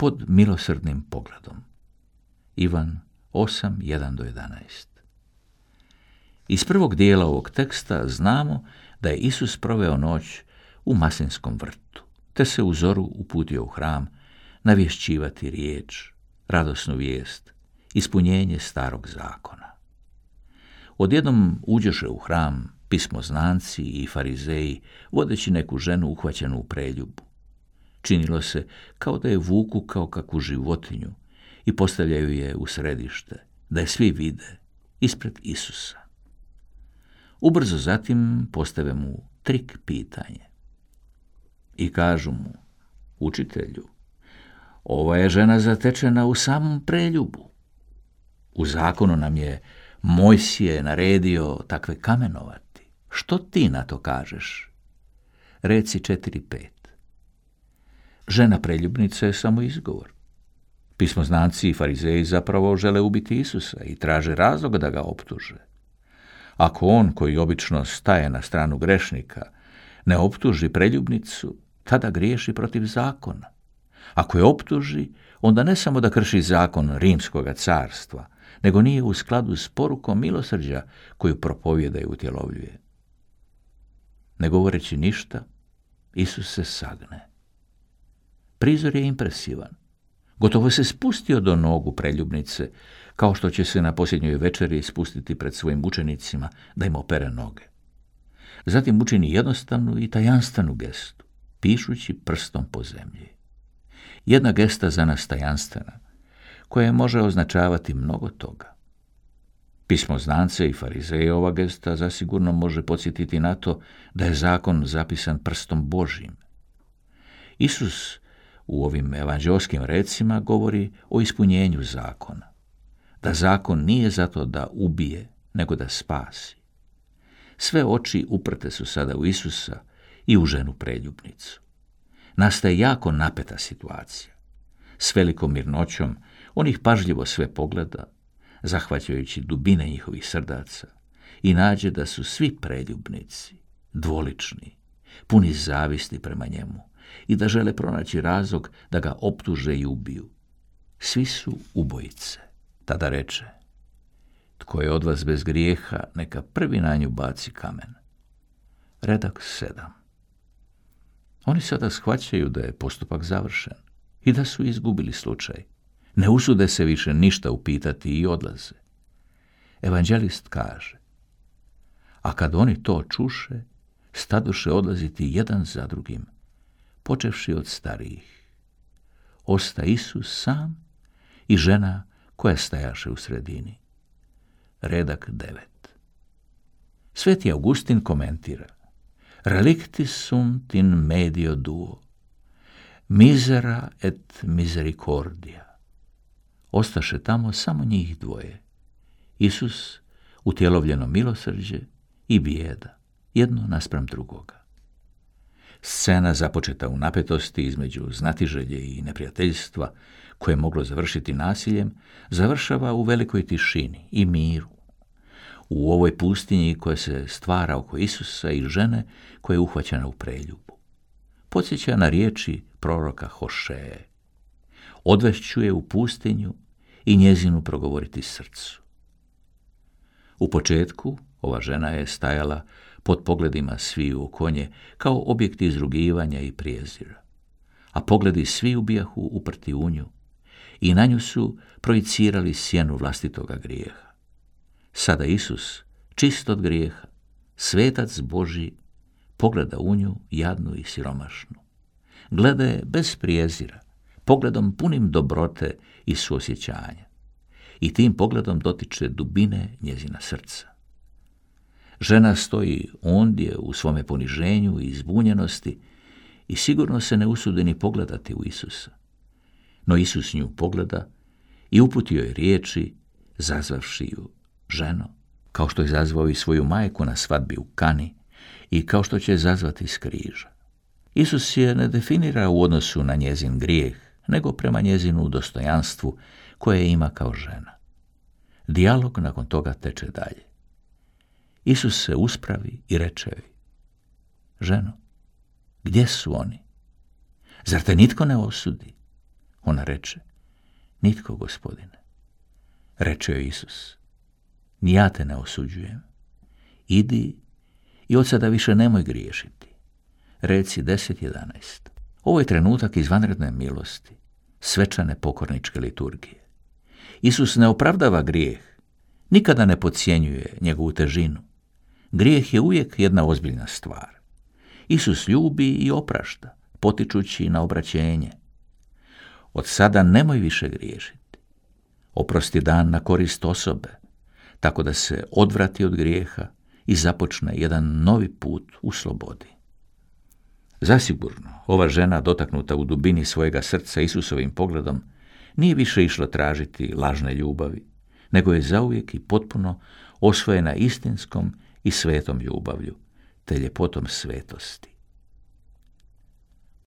pod milosrdnim pogledom. Ivan 8, 1 do 11 Iz prvog dijela ovog teksta znamo da je Isus proveo noć u Maslinskom vrtu, te se u zoru uputio u hram navješćivati riječ, radosnu vijest, ispunjenje starog zakona. Odjednom uđeše u hram pismoznanci i farizeji, vodeći neku ženu uhvaćenu u preljubu. Činilo se kao da je vuku kao kakvu životinju i postavljaju je u središte, da je svi vide, ispred Isusa. Ubrzo zatim postave mu trik pitanje. I kažu mu, učitelju, ova je žena zatečena u samom preljubu. U zakonu nam je Mojsije naredio takve kamenovati. Što ti na to kažeš? Reci 4.5. Žena preljubnica je samo izgovor. Pismoznanci i farizeji zapravo žele ubiti Isusa i traže razloga da ga optuže. Ako on, koji obično staje na stranu grešnika, ne optuži preljubnicu, tada griješi protiv zakona. Ako je optuži, onda ne samo da krši zakon rimskog carstva, nego nije u skladu s porukom milosrđa koju propovjeda i utjelovljuje. Ne govoreći ništa, Isus se sagne. Prizor je impresivan. Gotovo se spustio do nogu preljubnice, kao što će se na posljednjoj večeri spustiti pred svojim učenicima da im opere noge. Zatim učini jednostavnu i tajanstvenu gestu, pišući prstom po zemlji. Jedna gesta za nas tajanstvena, koja može označavati mnogo toga. Pismo znance i farizeje ova gesta zasigurno može podsjetiti na to da je zakon zapisan prstom Božim. Isus u ovim evanđelskim recima govori o ispunjenju zakona. Da zakon nije zato da ubije, nego da spasi. Sve oči uprte su sada u Isusa i u ženu preljubnicu. Nastaje jako napeta situacija. S velikom mirnoćom on ih pažljivo sve pogleda, zahvaćajući dubine njihovih srdaca i nađe da su svi preljubnici, dvolični, puni zavisti prema njemu i da žele pronaći razlog da ga optuže i ubiju. Svi su ubojice. Tada reče, tko je od vas bez grijeha, neka prvi na nju baci kamen. Redak sedam. Oni sada shvaćaju da je postupak završen i da su izgubili slučaj. Ne usude se više ništa upitati i odlaze. Evanđelist kaže, a kad oni to čuše, stadoše odlaziti jedan za drugim, počevši od starijih. Osta Isus sam i žena koja stajaše u sredini. Redak devet. Sveti Augustin komentira Relictis sunt in medio duo, misera et misericordia ostaše tamo samo njih dvoje. Isus, utjelovljeno milosrđe i bijeda, jedno naspram drugoga. Scena započeta u napetosti između znatiželje i neprijateljstva, koje je moglo završiti nasiljem, završava u velikoj tišini i miru. U ovoj pustinji koja se stvara oko Isusa i žene koja je uhvaćena u preljubu. Podsjeća na riječi proroka Hošeje odvešću je u pustinju i njezinu progovoriti srcu. U početku ova žena je stajala pod pogledima sviju u konje kao objekt izrugivanja i prijezira, a pogledi svi ubijahu uprti u nju i na nju su projicirali sjenu vlastitoga grijeha. Sada Isus, čist od grijeha, svetac Boži, pogleda u nju jadnu i siromašnu. Gleda je bez prijezira, pogledom punim dobrote i suosjećanja. I tim pogledom dotiče dubine njezina srca. Žena stoji ondje u svome poniženju i izbunjenosti i sigurno se ne usudi ni pogledati u Isusa. No Isus nju pogleda i uputio je riječi, zazvavši ju ženo, kao što je zazvao i svoju majku na svadbi u Kani i kao što će zazvati iz križa. Isus je ne definira u odnosu na njezin grijeh, nego prema njezinu dostojanstvu koje ima kao žena. Dijalog nakon toga teče dalje. Isus se uspravi i reče joj, ženo, gdje su oni? Zar te nitko ne osudi? Ona reče, nitko, gospodine. Reče joj Isus, ni ja te ne osuđujem. Idi i od sada više nemoj griješiti. Reci 10.11. Ovo je trenutak izvanredne milosti, svečane pokorničke liturgije. Isus ne opravdava grijeh, nikada ne podcjenjuje njegovu težinu. Grijeh je uvijek jedna ozbiljna stvar. Isus ljubi i oprašta, potičući na obraćenje. Od sada nemoj više griješiti. Oprosti dan na korist osobe, tako da se odvrati od grijeha i započne jedan novi put u slobodi. Zasigurno, ova žena dotaknuta u dubini svojega srca Isusovim pogledom nije više išla tražiti lažne ljubavi, nego je zauvijek i potpuno osvojena istinskom i svetom ljubavlju, te ljepotom svetosti.